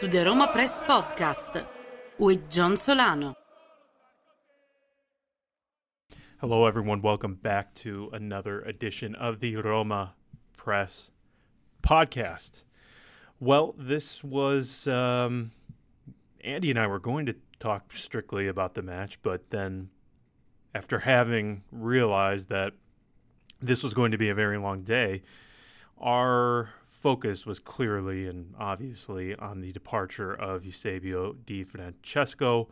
to the Roma Press Podcast with John Solano. Hello, everyone. Welcome back to another edition of the Roma Press Podcast. Well, this was um, Andy and I were going to talk strictly about the match, but then after having realized that this was going to be a very long day, our focus was clearly and obviously on the departure of Eusebio Di Francesco.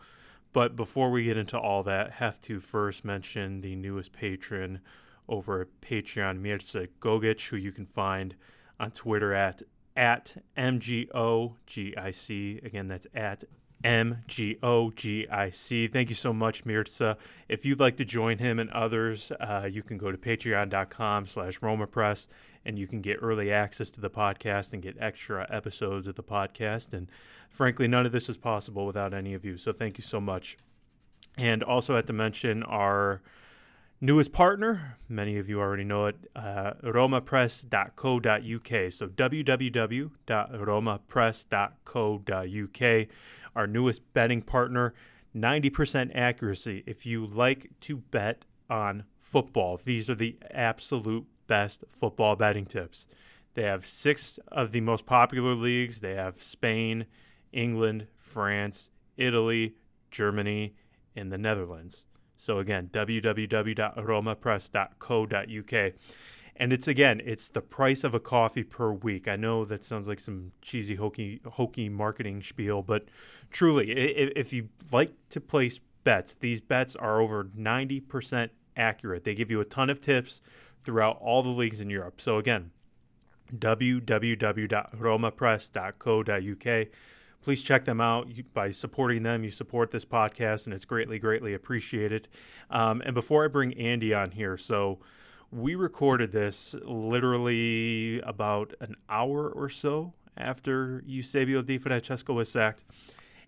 But before we get into all that, have to first mention the newest patron over at Patreon, Mirza Gogic, who you can find on Twitter at at MGOGIC. Again, that's at M G O G I C. Thank you so much, Mirza. If you'd like to join him and others, uh, you can go to patreon.com slash RomaPress and you can get early access to the podcast and get extra episodes of the podcast. And frankly, none of this is possible without any of you. So thank you so much. And also I have to mention our newest partner, many of you already know it, uh, romapress.co.uk. So www.romapress.co.uk our newest betting partner, 90% accuracy. If you like to bet on football, these are the absolute best football betting tips. They have six of the most popular leagues. They have Spain, England, France, Italy, Germany, and the Netherlands. So again, www.romapress.co.uk. And it's again, it's the price of a coffee per week. I know that sounds like some cheesy, hokey, hokey marketing spiel, but truly, if you like to place bets, these bets are over 90% accurate. They give you a ton of tips throughout all the leagues in Europe. So again, www.romapress.co.uk. Please check them out. by supporting them, you support this podcast, and it's greatly, greatly appreciated. Um, and before I bring Andy on here, so we recorded this literally about an hour or so after Eusebio Di Francesco was sacked.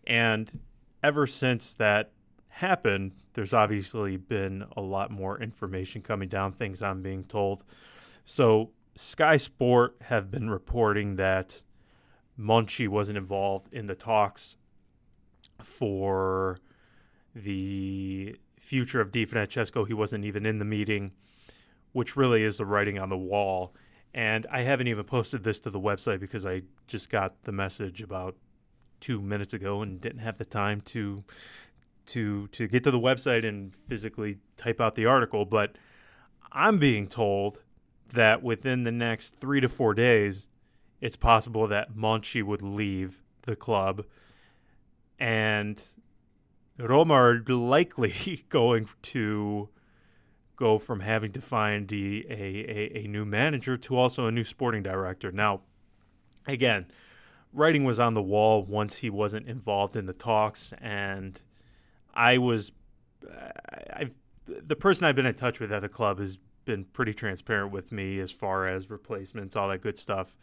And ever since that happened, there's obviously been a lot more information coming down, things I'm being told. So, Sky Sport have been reporting that Monchi wasn't involved in the talks for the future of Di Francesco. He wasn't even in the meeting which really is the writing on the wall. And I haven't even posted this to the website because I just got the message about two minutes ago and didn't have the time to to to get to the website and physically type out the article. But I'm being told that within the next three to four days, it's possible that Monchi would leave the club, and Roma are likely going to go from having to find a, a, a new manager to also a new sporting director. Now, again, writing was on the wall once he wasn't involved in the talks, and I was, I've the person I've been in touch with at the club has been pretty transparent with me as far as replacements, all that good stuff.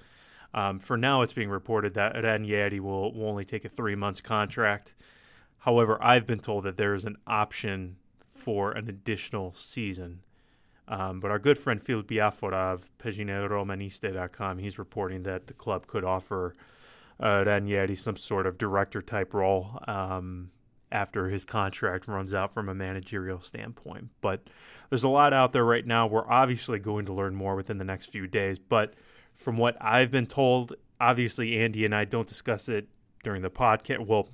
Um, for now, it's being reported that Ranieri will, will only take a three months contract. However, I've been told that there is an option for an additional season. Um, but our good friend Phil Biafora of he's reporting that the club could offer uh, Ranieri some sort of director type role um, after his contract runs out from a managerial standpoint. But there's a lot out there right now. We're obviously going to learn more within the next few days. But from what I've been told, obviously Andy and I don't discuss it during the podcast. Well,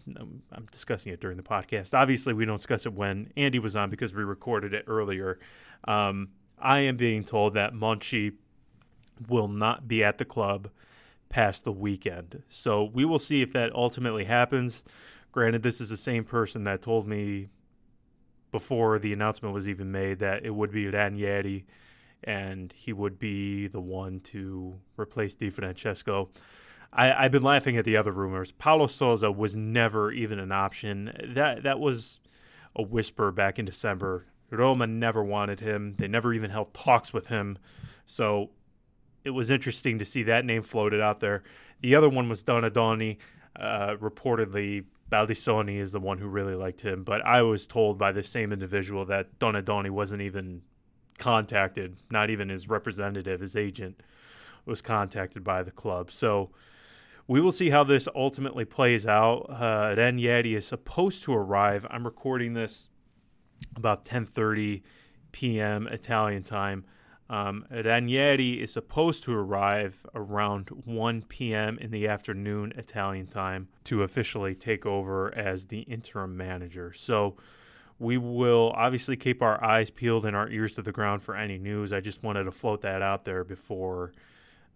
I'm discussing it during the podcast. Obviously, we don't discuss it when Andy was on because we recorded it earlier. Um, I am being told that Monchi will not be at the club past the weekend. So we will see if that ultimately happens. Granted, this is the same person that told me before the announcement was even made that it would be Ranieri and he would be the one to replace Di Francesco. I, have been laughing at the other rumors. Paulo Sousa was never even an option. That that was a whisper back in December. Roma never wanted him. They never even held talks with him. So it was interesting to see that name floated out there. The other one was Donadoni. Uh, reportedly, Baldissoni is the one who really liked him. But I was told by the same individual that Donadoni wasn't even contacted, not even his representative, his agent was contacted by the club. So we will see how this ultimately plays out. Uh, Ranieri is supposed to arrive. I'm recording this about 10:30 p.m. Italian time. Um, Ranieri is supposed to arrive around 1 p.m. in the afternoon Italian time to officially take over as the interim manager. So we will obviously keep our eyes peeled and our ears to the ground for any news. I just wanted to float that out there before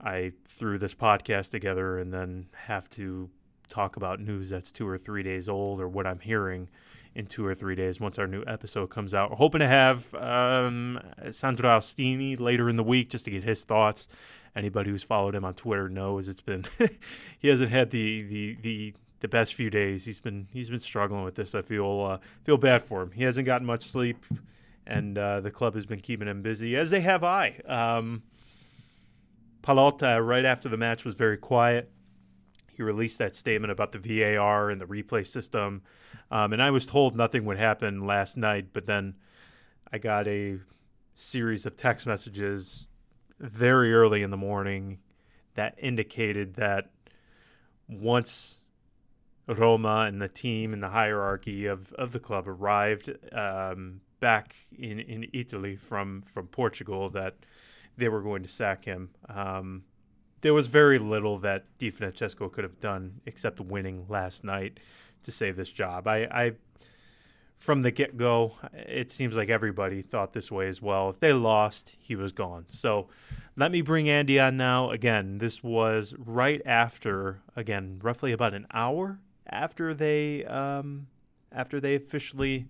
I threw this podcast together and then have to talk about news that's two or three days old or what I'm hearing in two or three days once our new episode comes out. We're hoping to have um, Sandro Austini later in the week just to get his thoughts. Anybody who's followed him on Twitter knows it's been he hasn't had the the the the best few days. He's been he's been struggling with this. I feel uh, feel bad for him. He hasn't gotten much sleep, and uh, the club has been keeping him busy, as they have I. Um, Pallotta, right after the match, was very quiet. He released that statement about the VAR and the replay system, um, and I was told nothing would happen last night, but then I got a series of text messages very early in the morning that indicated that once Roma and the team and the hierarchy of, of the club arrived um, back in, in Italy from, from Portugal that they were going to sack him. Um, there was very little that Di Francesco could have done except winning last night to save this job. I, I from the get go, it seems like everybody thought this way as well. If they lost, he was gone. So let me bring Andy on now. Again, this was right after, again, roughly about an hour after they um, after they officially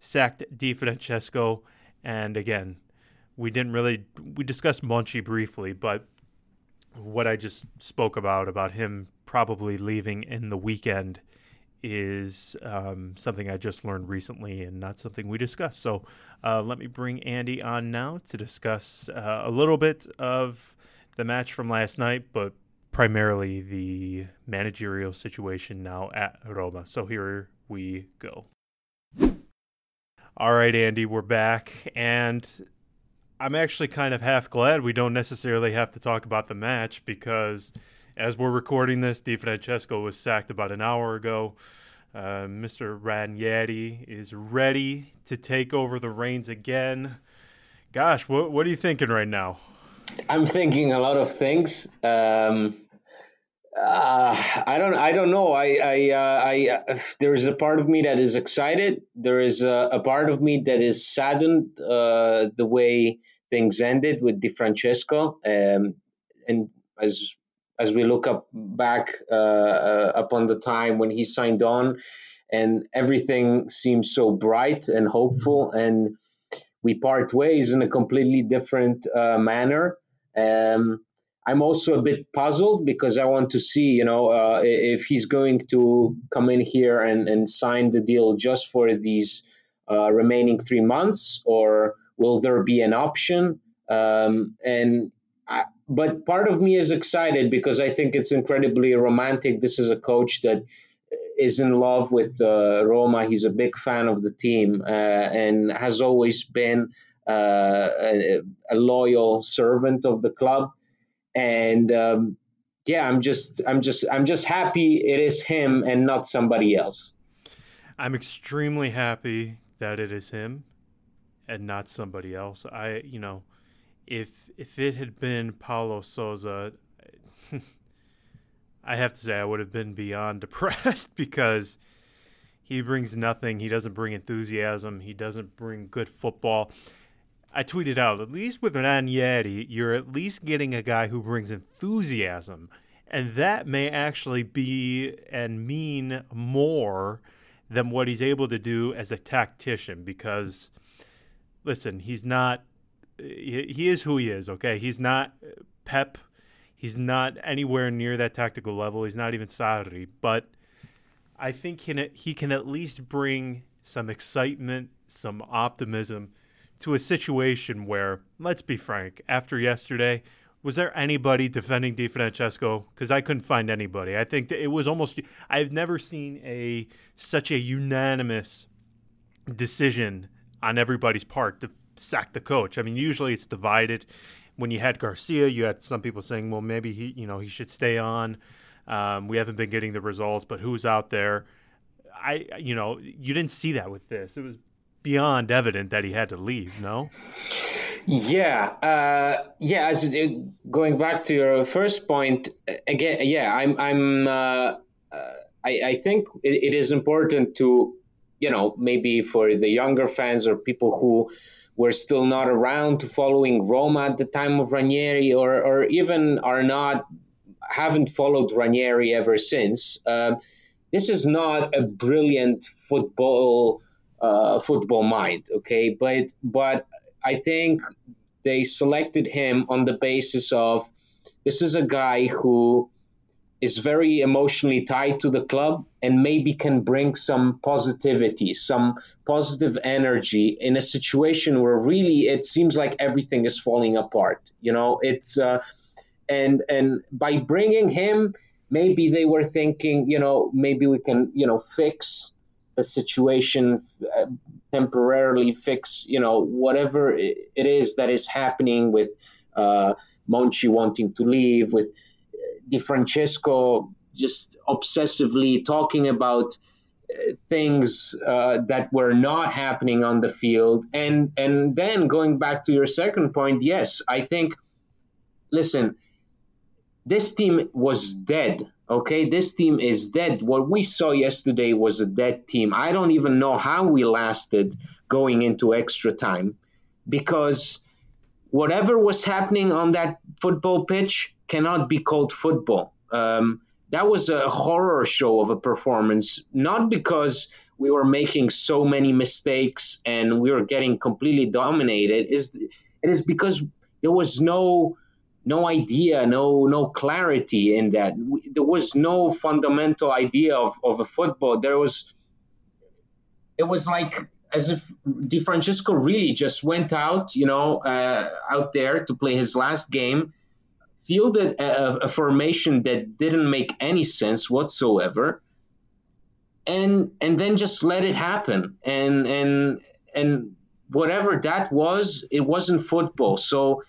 sacked Di Francesco. And again, we didn't really we discussed Monchi briefly, but what I just spoke about about him probably leaving in the weekend is um, something I just learned recently and not something we discussed. So uh, let me bring Andy on now to discuss uh, a little bit of the match from last night, but primarily the managerial situation now at Roma. So here we go. All right, Andy, we're back. And I'm actually kind of half glad we don't necessarily have to talk about the match because as we're recording this, Di Francesco was sacked about an hour ago. Uh, Mr. Ranieri is ready to take over the reins again. Gosh, what what are you thinking right now? I'm thinking a lot of things. Um, uh, I don't. I don't know. I. I. Uh, I. Uh, there is a part of me that is excited. There is a, a part of me that is saddened. Uh, the way things ended with Di Francesco, um, and as as we look up back uh, uh, upon the time when he signed on, and everything seems so bright and hopeful, and we part ways in a completely different manner. Um, I'm also a bit puzzled because I want to see, you know, uh, if he's going to come in here and, and sign the deal just for these uh, remaining three months, or will there be an option? Um, and I, but part of me is excited because I think it's incredibly romantic. This is a coach that is in love with uh, Roma. He's a big fan of the team uh, and has always been uh, a, a loyal servant of the club and um, yeah, I'm just I'm just I'm just happy it is him and not somebody else. I'm extremely happy that it is him and not somebody else. I you know, if if it had been Paulo Sousa, I have to say I would have been beyond depressed because he brings nothing. He doesn't bring enthusiasm. He doesn't bring good football. I tweeted out, at least with Ranieri, you're at least getting a guy who brings enthusiasm. And that may actually be and mean more than what he's able to do as a tactician because, listen, he's not, he, is who he is, okay? He's not Pep. He's not anywhere near that tactical level. He's not even Sarri. But I think he can, he can at least bring some excitement, some optimism to a situation where, let's be frank, after yesterday, was there anybody defending Di Francesco? Because I couldn't find anybody. I think it was almost. I've never seen a such a unanimous decision on everybody's part to sack the coach. I mean, usually it's divided. When you had Garcia, you had some people saying, "Well, maybe he, you know, he should stay on." Um, we haven't been getting the results, but who's out there? I, you know, you didn't see that with this. It was beyond evident that he had to leave. No. Yeah, uh, yeah. As it, going back to your first point again, yeah, I'm, I'm. Uh, uh, I, I think it, it is important to, you know, maybe for the younger fans or people who were still not around to following Roma at the time of Ranieri, or or even are not haven't followed Ranieri ever since. Um, this is not a brilliant football uh, football mind, okay, but but I think they selected him on the basis of this is a guy who is very emotionally tied to the club and maybe can bring some positivity, some positive energy in a situation where really it seems like everything is falling apart. You know, it's uh, and and by bringing him, maybe they were thinking, you know, maybe we can, you know, fix a situation uh, temporarily fix you know whatever it is that is happening with uh, Monchi wanting to leave with Di Francesco just obsessively talking about uh, things uh, that were not happening on the field and and then going back to your second point yes i think listen this team was dead Okay, this team is dead. What we saw yesterday was a dead team. I don't even know how we lasted going into extra time because whatever was happening on that football pitch cannot be called football. Um, that was a horror show of a performance, not because we were making so many mistakes and we were getting completely dominated. Is it is because there was no no idea, no no clarity in that. There was no fundamental idea of, of a football. There was, it was like as if Di Francesco really just went out, you know, uh, out there to play his last game, fielded a, a formation that didn't make any sense whatsoever, and and then just let it happen. And and and whatever that was, it wasn't football. So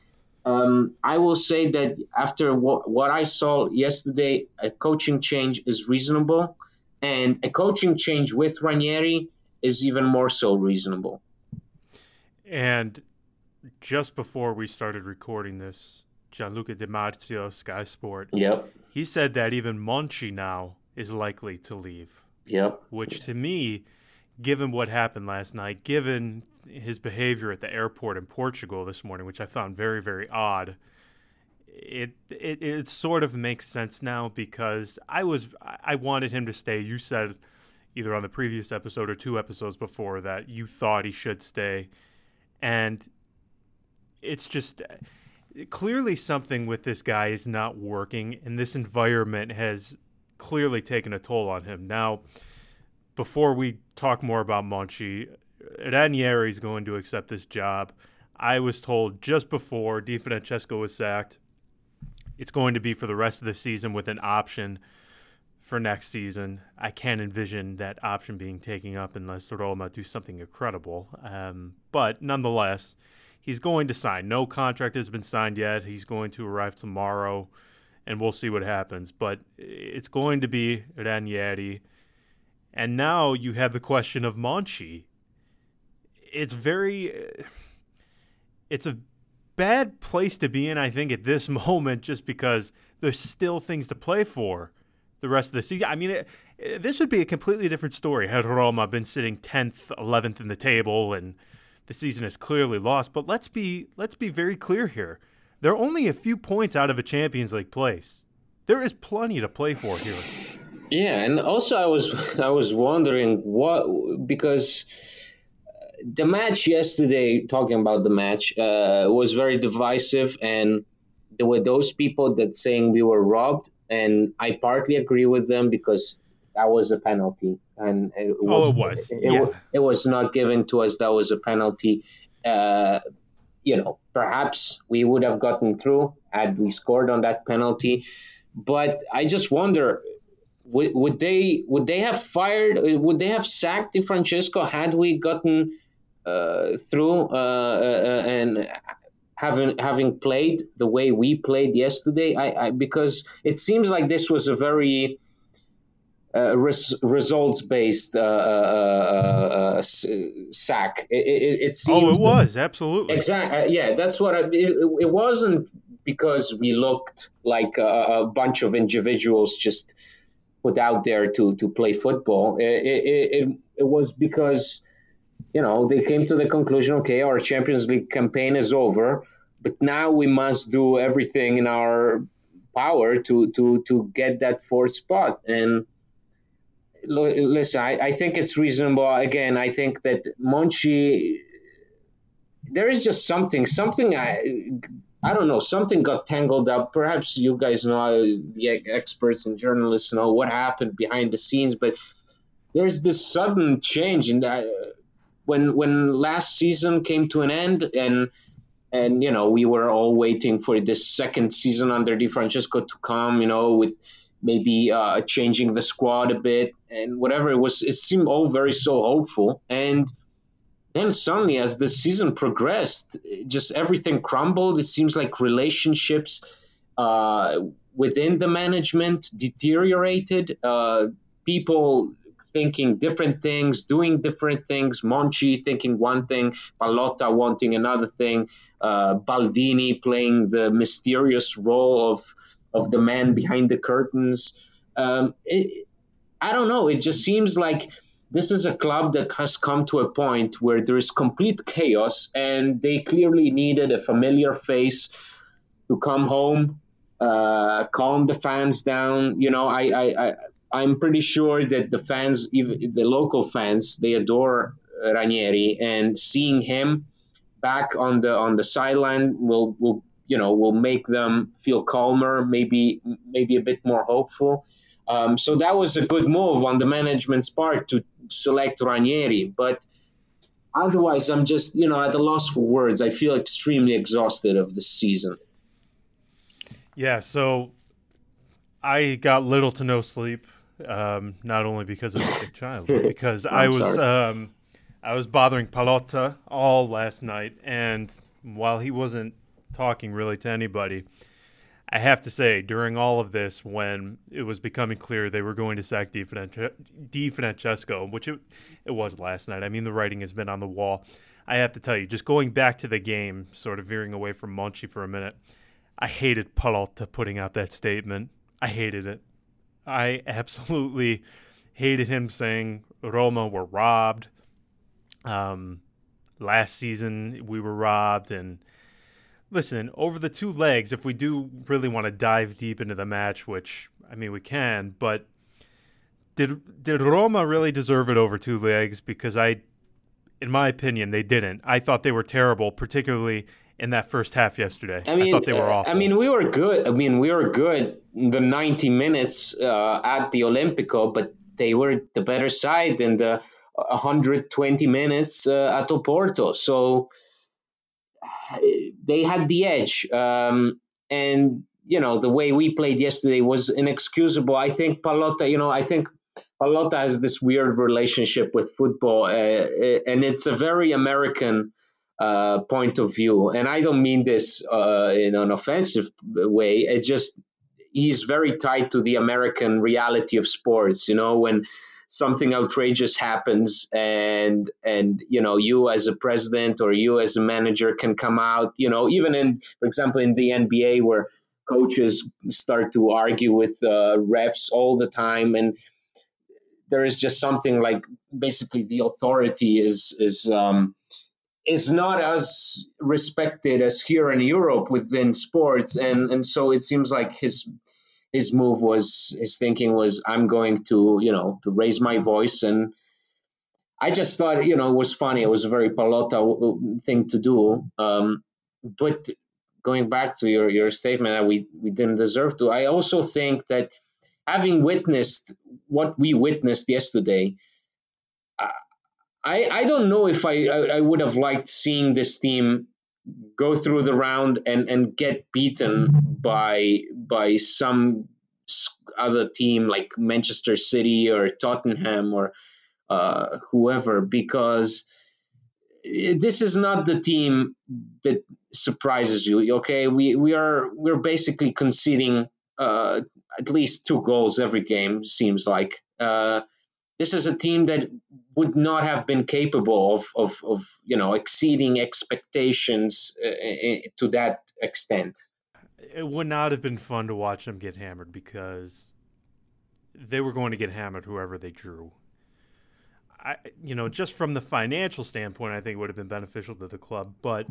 um, I will say that after what, what I saw yesterday, a coaching change is reasonable, and a coaching change with Ranieri is even more so reasonable. And just before we started recording this, Gianluca Di Marzio, Sky Sport, yep, he said that even Monchi now is likely to leave. Yep, which to me, given what happened last night, given his behavior at the airport in Portugal this morning, which I found very, very odd. It, it it sort of makes sense now because I was I wanted him to stay. You said either on the previous episode or two episodes before that you thought he should stay, and it's just clearly something with this guy is not working, and this environment has clearly taken a toll on him. Now, before we talk more about Monchi, Ranieri is going to accept this job. I was told just before Di Francesco was sacked, it's going to be for the rest of the season with an option for next season. I can't envision that option being taken up unless Roma do something incredible. Um, but nonetheless, he's going to sign. No contract has been signed yet. He's going to arrive tomorrow, and we'll see what happens. But it's going to be Ranieri. And now you have the question of Monchi it's very it's a bad place to be in I think at this moment just because there's still things to play for the rest of the season. I mean, it, it, this would be a completely different story had Roma been sitting 10th, 11th in the table and the season is clearly lost, but let's be let's be very clear here. They're only a few points out of a Champions League place. There is plenty to play for here. Yeah, and also I was I was wondering what because the match yesterday, talking about the match, uh, was very divisive, and there were those people that saying we were robbed, and I partly agree with them because that was a penalty, and it was, oh, it was, it, yeah. it, it was not given to us. That was a penalty. Uh, you know, perhaps we would have gotten through had we scored on that penalty, but I just wonder would, would they would they have fired would they have sacked Di Francesco had we gotten uh, through uh, uh, and having having played the way we played yesterday. I, I because it seems like this was a very uh, res- results based uh, uh, uh sack. It, it, it, seems oh, it was absolutely exactly. Uh, yeah, that's what I, it, it wasn't because we looked like a, a, bunch of individuals just put out there to to play football. It it, it was because you know they came to the conclusion, okay, our Champions League campaign is over, but now we must do everything in our power to to to get that fourth spot and listen, I, I think it's reasonable. Again, I think that Monchi, there is just something, something I, I don't know, something got tangled up. Perhaps you guys know, uh, the experts and journalists know what happened behind the scenes, but there's this sudden change in that uh, when when last season came to an end and and you know we were all waiting for the second season under Di Francesco to come, you know, with maybe uh, changing the squad a bit and whatever. It was it seemed all very so hopeful. And then suddenly as the season progressed just everything crumbled. It seems like relationships uh, within the management deteriorated. Uh, people thinking different things doing different things monchi thinking one thing pallotta wanting another thing uh, baldini playing the mysterious role of of the man behind the curtains. Um, it, I don't know. It just seems like this is a club that has come to a point where there is complete chaos, and they clearly needed a familiar face to come home, uh, calm the fans down. You know, I, I, I I'm pretty sure that the fans, even the local fans, they adore Ranieri, and seeing him back on the on the sideline will will you know will make them feel calmer, maybe maybe a bit more hopeful. Um, so that was a good move on the management's part to select Ranieri, but otherwise I'm just you know at a loss for words. I feel extremely exhausted of the season. Yeah, so I got little to no sleep, um, not only because of a sick child, but because I was um, I was bothering Pallotta all last night, and while he wasn't talking really to anybody. I have to say, during all of this, when it was becoming clear they were going to sack Di, Francesco, which it, it was last night, I mean, the writing has been on the wall. I have to tell you, just going back to the game, sort of veering away from Monchi for a minute, I hated Pallotta putting out that statement. I hated it. I absolutely hated him saying Roma were robbed. Um, last season we were robbed, and listen, over the two legs, if we do really want to dive deep into the match, which I mean we can, but did did Roma really deserve it over two legs? Because I, in my opinion, they didn't. I thought they were terrible, particularly in that first half yesterday. I, mean, I thought they were awful. I mean, we were good. I mean, we were good the 90 minutes uh, at the Olimpico, but they were the better side in the 120 minutes uh, at Oporto. So they had the edge. Um, and you know the way we played yesterday was inexcusable. I think Pallotta, you know, I think Pallotta has this weird relationship with football, uh, uh, and it's a very American uh, point of view. And I don't mean this uh, in an offensive way. It just he's very tied to the American reality of sports. You know, when something outrageous happens and and you know you as a president or you as a manager can come out you know even in for example in the nba where coaches start to argue with uh, refs all the time and there is just something like basically the authority is is um, is not as respected as here in Europe within sports, and and so it seems like his his move was his thinking was I'm going to you know to raise my voice. And I just thought you know it was funny. It was a very Pallotta thing to do. Um, but going back to your your statement that we we didn't deserve to I also think that having witnessed what we witnessed yesterday I I don't know if I I, I would have liked seeing this team go through the round and and get beaten by by some other team like Manchester City or Tottenham or uh, whoever because this is not the team that surprises you. Okay, we we are we're basically conceding uh, at least two goals every game. Seems like uh, this is a team that would not have been capable of of, of you know exceeding expectations uh, to that extent. It would not have been fun to watch them get hammered because they were going to get hammered whoever they drew. I, you know, just from the financial standpoint, I think it would have been beneficial to the club. But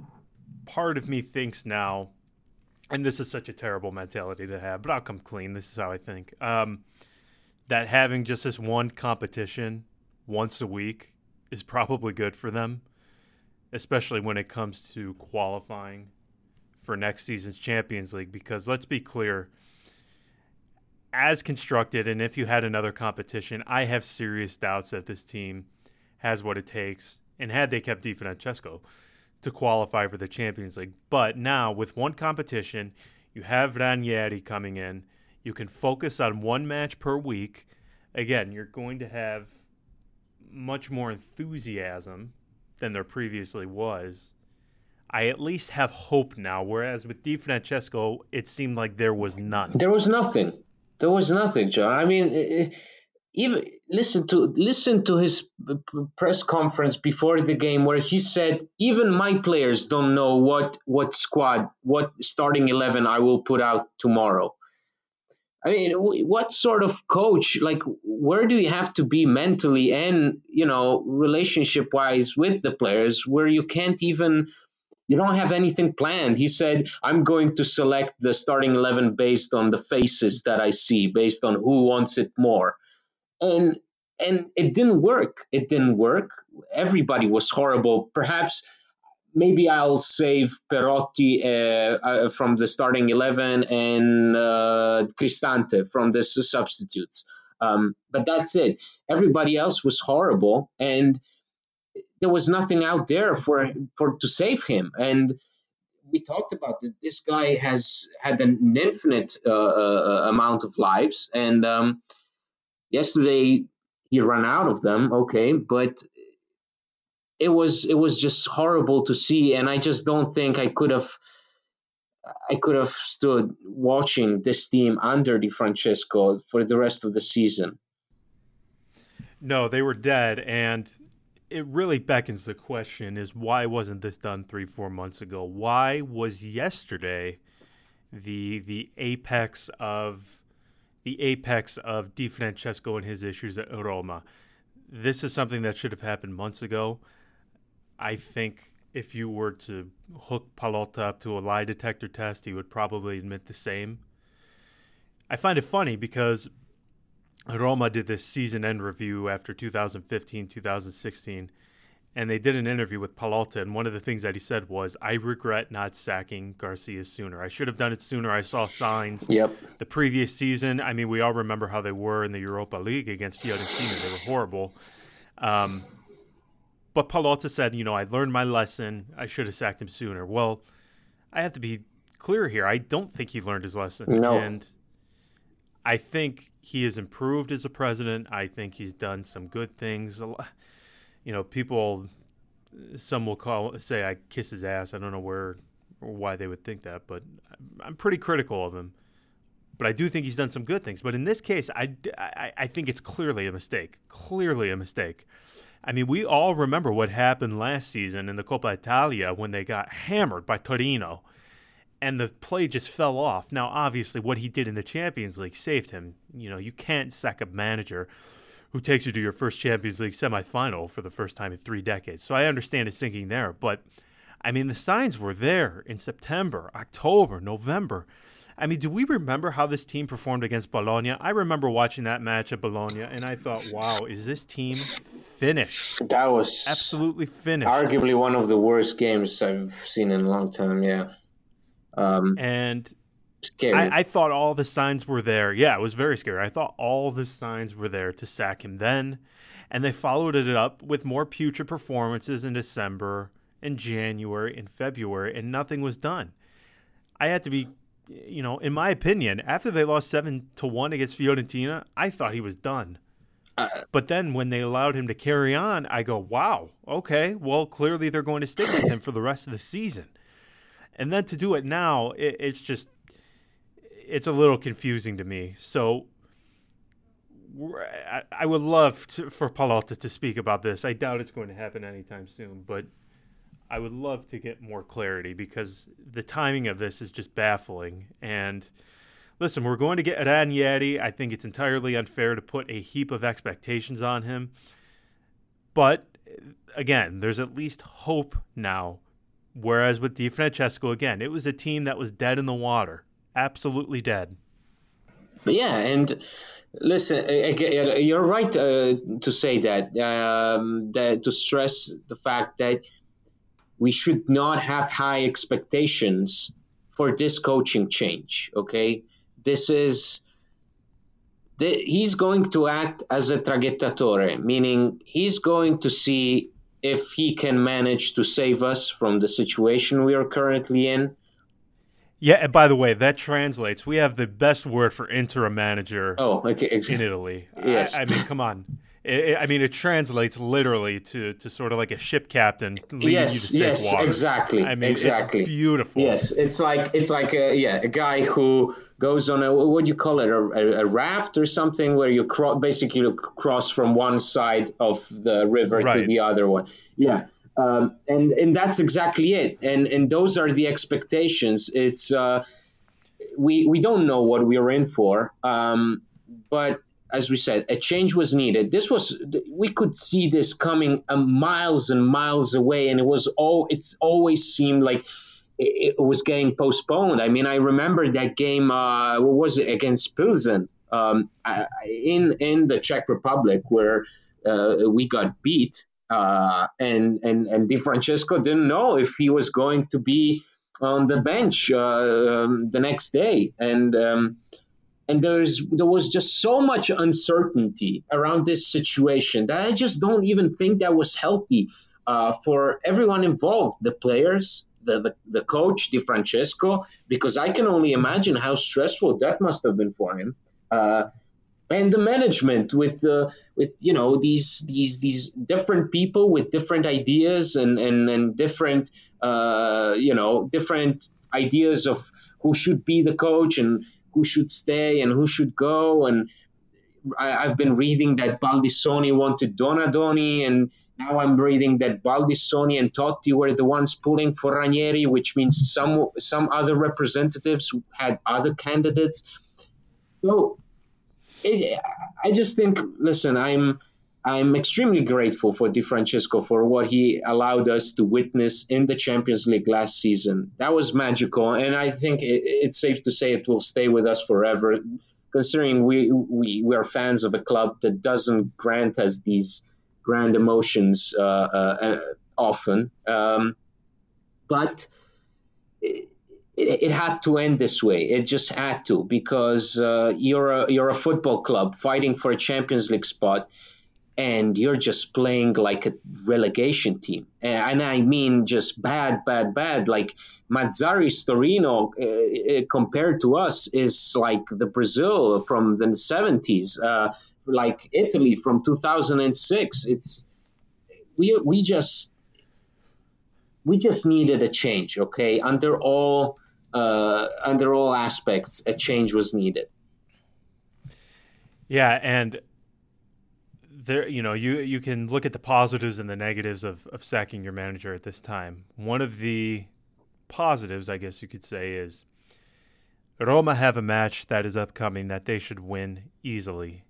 part of me thinks now, and this is such a terrible mentality to have, but I'll come clean. This is how I think. Um, that having just this one competition once a week is probably good for them, especially when it comes to qualifying for next season's Champions League. Because let's be clear, as constructed, and if you had another competition, I have serious doubts that this team has what it takes, and had they kept Di Francesco, to qualify for the Champions League. But now, with one competition, you have Ranieri coming in. You can focus on one match per week. Again, you're going to have much more enthusiasm than there previously was. I at least have hope now, whereas with Di Francesco, it seemed like there was none. There was nothing. There was nothing, John. I mean, even listen to listen to his press conference before the game where he said even my players don't know what what squad what starting 11 I will put out tomorrow. I mean, what sort of coach? Like, where do you have to be mentally and you know relationship wise with the players where you can't even you don't have anything planned. He said, I'm going to select the starting 11 based on the faces that I see, based on who wants it more. And and it didn't work. It didn't work. Everybody was horrible. Perhaps maybe I'll save Perotti uh, uh, from the starting 11 and uh, Cristante from the substitutes. Um, but that's it. Everybody else was horrible. And there was nothing out there for for to save him. And we talked about that. This guy has had an infinite uh, uh, amount of lives, and um, yesterday he ran out of them. Okay, but it was it was just horrible to see, and I just don't think I could have. I could have stood watching this team under Di Francesco for the rest of the season. No, they were dead, and it really beckons the question is why wasn't this done three four months ago why was yesterday the the apex of the apex of Di Francesco and his issues at Roma this is something that should have happened months ago I think if you were to hook Pallotta up to a lie detector test he would probably admit the same I find it funny because Roma did this season end review after 2015, 2016, and they did an interview with Pallotta. And one of the things that he said was, I regret not sacking Garcia sooner. I should have done it sooner. I saw signs. Yep. The previous season, I mean, we all remember how they were in the Europa League against Fiorentina. They were horrible. Um, but Pallotta said, you know, I learned my lesson. I should have sacked him sooner. Well, I have to be clear here. I don't think he learned his lesson. No. And I think he has improved as a president. I think he's done some good things. You know, people, some will call say I kiss his ass. I don't know where or why they would think that, but I'm pretty critical of him. But I do think he's done some good things. But in this case, I, I, I think it's clearly a mistake. Clearly a mistake. I mean, we all remember what happened last season in the Coppa Italia when they got hammered by Torino and the play just fell off. Now, obviously, what he did in the Champions League saved him. You know, you can't sack a manager who takes you to your first Champions League semifinal for the first time in three decades. So I understand his thinking there, but I mean, the signs were there in September, October, November. I mean, do we remember how this team performed against Bologna? I remember watching that match at Bologna, and I thought, "Wow, is this team finished?" That was absolutely finished. Arguably one of the worst games I've seen in a long time. Yeah. Um, and I, I, thought all the signs were there. Yeah, it was very scary. I thought all the signs were there to sack him then. And they followed it up with more putrid performances in December and January and February, and nothing was done. I had to be, you know, in my opinion, after they lost seven to one against Fiorentina, I thought he was done. Uh, but then when they allowed him to carry on, I go, wow, okay, well, clearly they're going to stick with him for the rest of the season. And then to do it now, it, it's just, it's a little confusing to me. So I, I would love to, for Pallotta to speak about this. I doubt it's going to happen anytime soon, but I would love to get more clarity because the timing of this is just baffling. And listen, we're going to get Ranieri. I think it's entirely unfair to put a heap of expectations on him. But again, there's at least hope now. Whereas with Di Francesco, again, it was a team that was dead in the water, absolutely dead. Yeah, and listen, you're right uh, to say that, um, that to stress the fact that we should not have high expectations for this coaching change. Okay, this is the, he's going to act as a traghettatore, meaning he's going to see if he can manage to save us from the situation we are currently in. Yeah, and by the way, that translates. We have the best word for interim manager. Oh, okay, exactly. in Italy. Yes, I, I mean, come on. It, I mean, it translates literally to, to sort of like a ship captain leading yes, you to safe yes, water. exactly. I mean, exactly. it's beautiful. Yes, it's like it's like a yeah a guy who goes on a what do you call it a, a, a raft or something where you cro- basically cross from one side of the river right. to the other one. Yeah. Um, and and that's exactly it. And and those are the expectations. It's uh, we we don't know what we are in for. Um, but as we said, a change was needed. This was we could see this coming miles and miles away, and it was all. It's always seemed like it, it was getting postponed. I mean, I remember that game. Uh, what was it against Pilsen um, in in the Czech Republic where uh, we got beat, uh, and and and Di Francesco didn't know if he was going to be on the bench uh, um, the next day, and. Um, and there's there was just so much uncertainty around this situation that I just don't even think that was healthy uh, for everyone involved, the players, the, the, the coach, Di Francesco, because I can only imagine how stressful that must have been for him. Uh, and the management with uh, with you know these these these different people with different ideas and and, and different uh, you know different ideas of who should be the coach and who should stay and who should go. And I, have been reading that Baldissoni wanted Donadoni, and now I'm reading that Baldissoni and Totti were the ones pulling for Ranieri, which means some some other representatives had other candidates. So it, I just think, listen, I'm I'm extremely grateful for Di Francesco for what he allowed us to witness in the Champions League last season. That was magical, and I think it, it's safe to say it will stay with us forever, considering we, we, we are fans of a club that doesn't grant us these grand emotions uh, uh, uh often. Um, but it, it, had to end this way. It just had to because uh, you're a you're a football club fighting for a Champions League spot and you're just playing like a relegation team. And I mean just bad, bad, bad. Like Mazzarri's Torino, uh, uh, compared to us, is like the Brazil from the 70s, uh, like Italy from 2006. It's we we just we just needed a change. Okay, under all uh, under all aspects, a change was needed. Yeah, and there you know you you can look at the positives and the negatives of of sacking your manager at this time. One of the positives, I guess you could say, is Roma have a match that is upcoming that they should win easily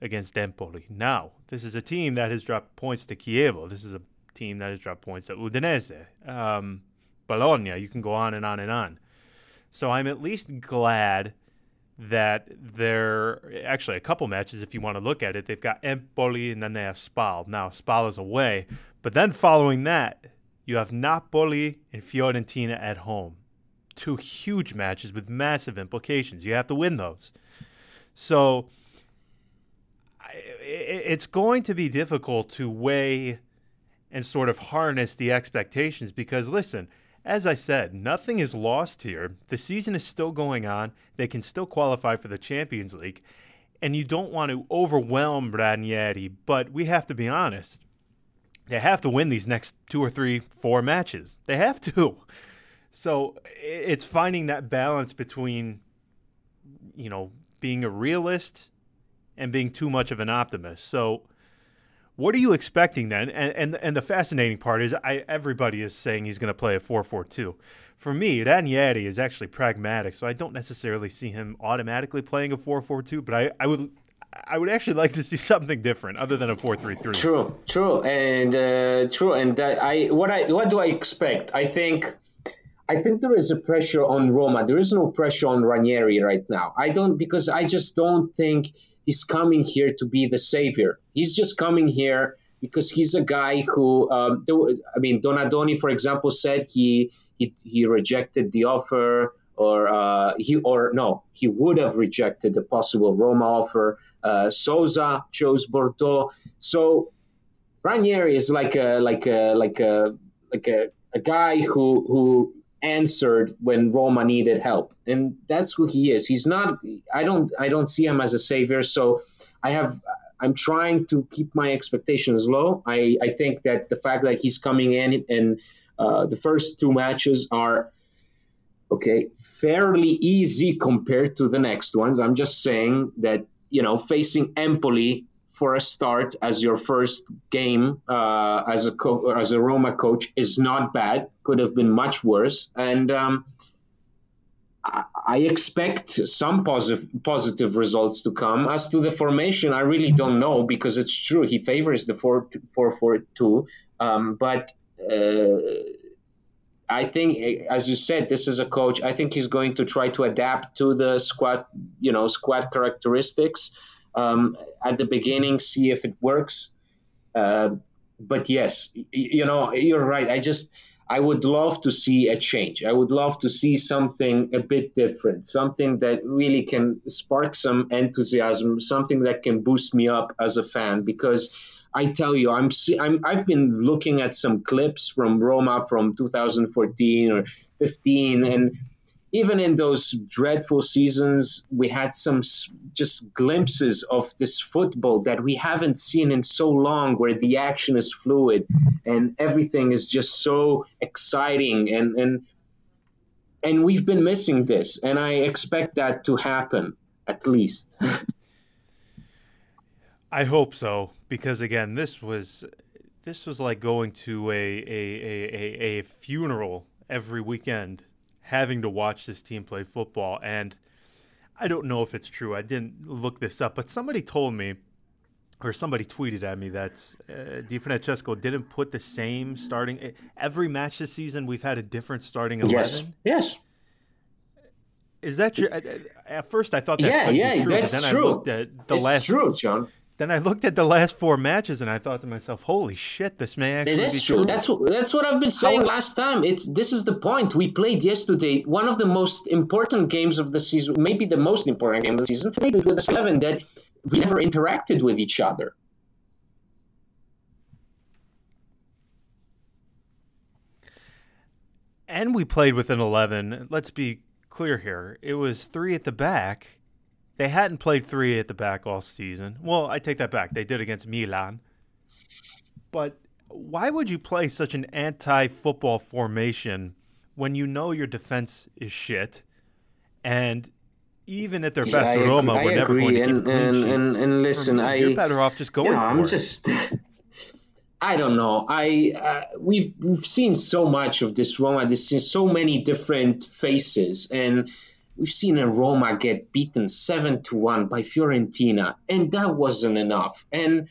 against Empoli. Now, this is a team that has dropped points to Chievo. This is a team that has dropped points to Udinese, um, Bologna. You can go on and on and on. So I'm at least glad that they're actually a couple matches if you want to look at it. They've got Empoli and then they have Spal. Now Spal is away, but then following that, you have Napoli and Fiorentina at home. Two huge matches with massive implications. You have to win those. So it's going to be difficult to weigh and sort of harness the expectations because listen, as I said, nothing is lost here. The season is still going on. They can still qualify for the Champions League. and you don't want to overwhelm Ranieri, but we have to be honest. They have to win these next two or three, four matches. They have to. So it's finding that balance between, you know, being a realist and being too much of an optimist. So what are you expecting then? And and, and the fascinating part is I everybody is saying he's going to play a 4-4-2. For me, Ranieri is actually pragmatic, so I don't necessarily see him automatically playing a 4-4-2, but I, I would I would actually like to see something different other than a 4-3-3. True, true, and uh, true, and I what I what do I expect? I think I think there is a pressure on Roma. There is no pressure on Ranieri right now. I don't because I just don't think he's coming here to be the savior. He's just coming here because he's a guy who, um, I mean, Donadoni, for example, said he he, he rejected the offer, or uh, he or no, he would have rejected the possible Roma offer. Uh, Sousa chose Bordeaux, so Ranieri is like a like a like a like a, a guy who who answered when Roma needed help, and that's who he is. He's not. I don't. I don't see him as a savior. So I have. I'm trying to keep my expectations low. I, I think that the fact that he's coming in and uh, the first two matches are okay fairly easy compared to the next ones. I'm just saying that you know facing Empoli for a start as your first game uh, as a co- as a Roma coach is not bad. Could have been much worse, and um, I, I expect some positive positive results to come. As to the formation, I really don't know because it's true he favors the four four four two, um, but. Uh, I think, as you said, this is a coach. I think he's going to try to adapt to the squad, you know, squad characteristics um, at the beginning, see if it works. Uh, but yes, you know, you're right. I just, I would love to see a change. I would love to see something a bit different, something that really can spark some enthusiasm, something that can boost me up as a fan. Because I tell you, I'm, I'm I've been looking at some clips from Roma from 2014 or 15, and even in those dreadful seasons, we had some just glimpses of this football that we haven't seen in so long, where the action is fluid and everything is just so exciting, and and and we've been missing this, and I expect that to happen at least. I hope so, because again, this was this was like going to a a, a, a, a funeral every weekend having to watch this team play football. And I don't know if it's true. I didn't look this up, but somebody told me, or somebody tweeted at me that uh, Di Francesco didn't put the same starting. Every match this season, we've had a different starting eleven. Yes. Yes. Is that true? At first, I thought that yeah, yeah, true, that's then true. I looked at the it's last. true, John. Then I looked at the last four matches and I thought to myself, "Holy shit, this may actually it is be true. true." That's what that's what I've been saying How, last time. It's this is the point we played yesterday. One of the most important games of the season, maybe the most important game of the season, played with the seven that we never interacted with each other. And we played with an eleven. Let's be clear here. It was three at the back they hadn't played three at the back all season. Well, I take that back. They did against Milan. But why would you play such an anti football formation when you know your defense is shit? And even at their best, yeah, Roma I were never agree. going to and, keep a clean and, sheet. and, and listen, me, I you're better off just going you know, for I'm it. just. I don't know. I uh, we've we've seen so much of this Roma. We've seen so many different faces, and we've seen a Roma get beaten seven to one by Fiorentina, and that wasn't enough. And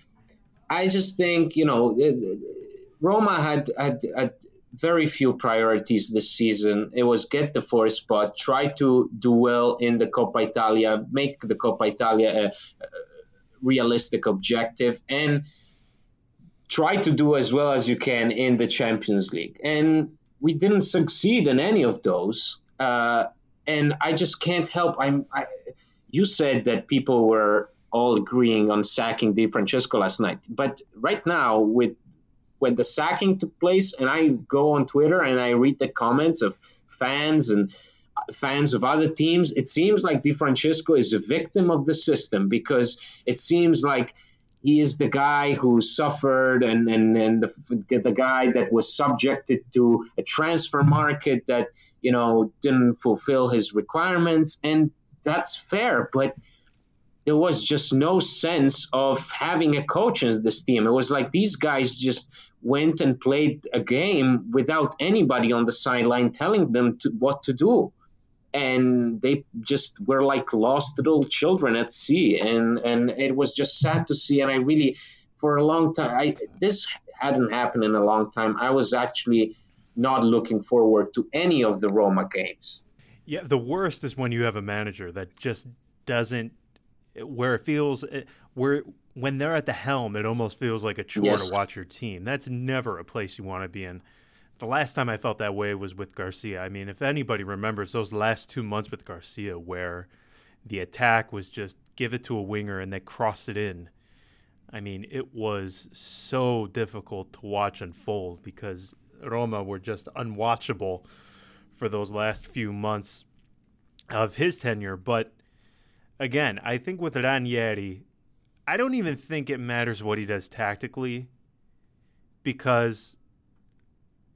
I just think you know, Roma had had, had very few priorities this season. It was get the fourth spot, try to do well in the Coppa Italia, make the Coppa Italia a, a realistic objective, and try to do as well as you can in the Champions League. And we didn't succeed in any of those. Uh, and I just can't help. I'm. I, you said that people were all agreeing on sacking Di Francesco last night, but right now with when the sacking took place, and I go on Twitter and I read the comments of fans, and uh, fans of other teams, it seems like Di Francesco is a victim of the system because it seems like he is the guy who suffered and, and, and the, the guy that was subjected to a transfer market that, you know, didn't fulfill his requirements. And that's fair. But there was just no sense of having a coach in this team. It was like these guys just went and played a game without anybody on the sideline telling them to, what to do and they just were like lost little children at sea. And and it was just sad to see. And i really for a long time i this hadn't happened in a long time. I was actually not looking forward to any of the roma games. Yeah the worst is when you have a manager that just doesn't where it feels eh, where when they're at the helm it almost feels like a chore yes. to watch your team. That's never a place you want to be in the last time I felt that way was with Garcia. I mean, if anybody remembers those last two months with Garcia, where the attack was just give it to a winger and they cross it in. I mean, it was so difficult to watch unfold because Roma were just unwatchable for those last few months of his tenure. But again, I think with Ranieri, I don't even think it matters what he does tactically because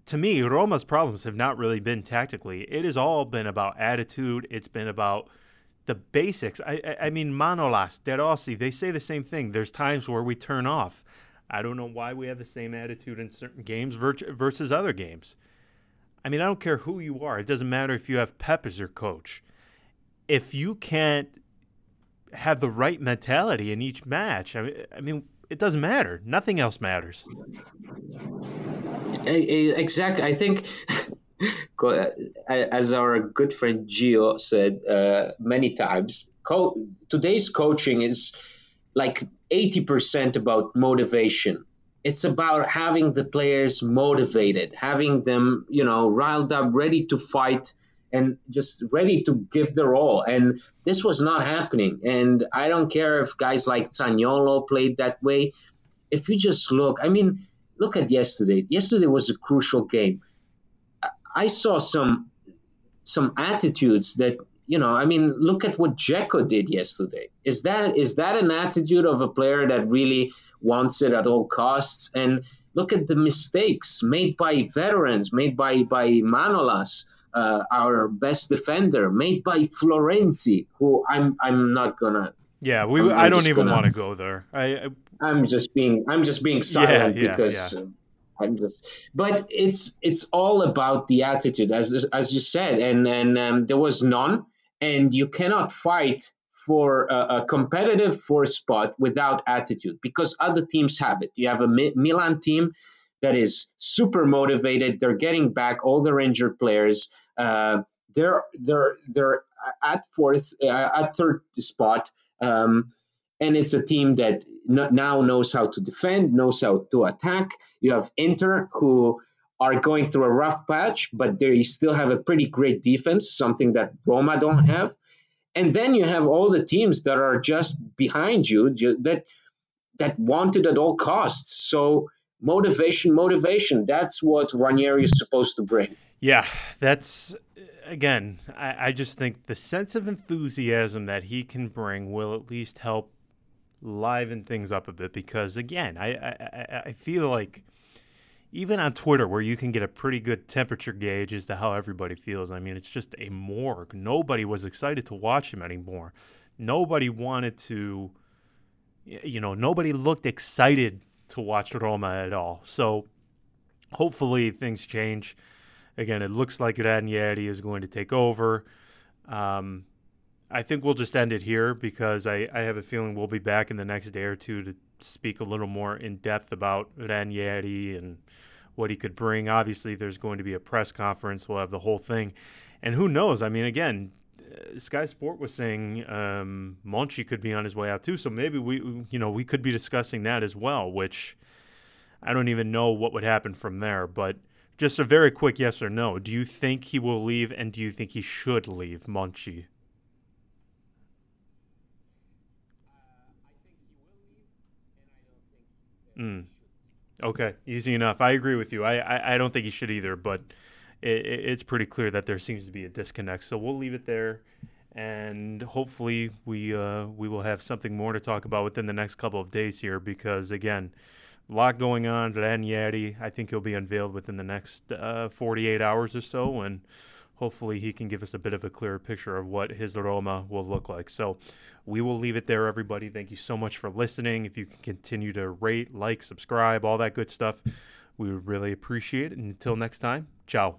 to me, Roma's problems have not really been tactically. It has all been about attitude. It's been about the basics. I, I, I mean, Manolas, De Rossi, they say the same thing. There's times where we turn off. I don't know why we have the same attitude in certain games versus other games. I mean, I don't care who you are. It doesn't matter if you have Pep as your coach. If you can't have the right mentality in each match, I mean, I mean it doesn't matter. Nothing else matters. Exactly. I think, as our good friend Gio said uh, many times, co- today's coaching is like 80% about motivation. It's about having the players motivated, having them, you know, riled up, ready to fight and just ready to give their all. And this was not happening. And I don't care if guys like Zaniolo played that way. If you just look, I mean, look at yesterday. Yesterday was a crucial game. I saw some some attitudes that you know. I mean, look at what Dzeko did yesterday. Is that is that an attitude of a player that really wants it at all costs? And look at the mistakes made by veterans, made by by Manolas. Uh, our best defender, made by Florenzi, who I'm I'm not gonna. Yeah, we. I'm, I'm I do not even want to go there. I, I'm just being I'm just being silent yeah, yeah, because. Yeah. I'm just, but it's it's all about the attitude, as as you said, and and um, there was none, and you cannot fight for a, a, competitive fourth spot without attitude because other teams have it. You have a Mi- Milan team that is super motivated. They're getting back all their injured players. Uh, they're they're they're at fourth uh, at third spot. Um, and it's a team that now knows how to defend, knows how to attack. You have Inter, who are going through a rough patch, but they still have a pretty great defense, something that Roma don't have. And then you have all the teams that are just behind you that that want it at all costs. So motivation, motivation. That's what Ranieri is supposed to bring. Yeah, that's again. I, I just think the sense of enthusiasm that he can bring will at least help liven things up a bit because again, I, I I feel like even on Twitter where you can get a pretty good temperature gauge as to how everybody feels. I mean, it's just a morgue. Nobody was excited to watch him anymore. Nobody wanted to you know, nobody looked excited to watch Roma at all. So hopefully things change. Again, it looks like Ranieri is going to take over. Um, I think we'll just end it here because I, I have a feeling we'll be back in the next day or two to speak a little more in depth about Ranieri and what he could bring. Obviously, there's going to be a press conference. We'll have the whole thing. And who knows? I mean, again, Sky Sport was saying um, Monchi could be on his way out too. So maybe we, you know, we could be discussing that as well, which I don't even know what would happen from there. But just a very quick yes or no. Do you think he will leave and do you think he should leave Monchi? Mm. Okay, easy enough. I agree with you. I, I, I don't think he should either, but it, it's pretty clear that there seems to be a disconnect. So we'll leave it there, and hopefully we uh, we will have something more to talk about within the next couple of days here because again. A lot going on. Ranieri, I think he'll be unveiled within the next uh, 48 hours or so, and hopefully he can give us a bit of a clearer picture of what his Roma will look like. So we will leave it there, everybody. Thank you so much for listening. If you can continue to rate, like, subscribe, all that good stuff, we would really appreciate it. And until next time, ciao.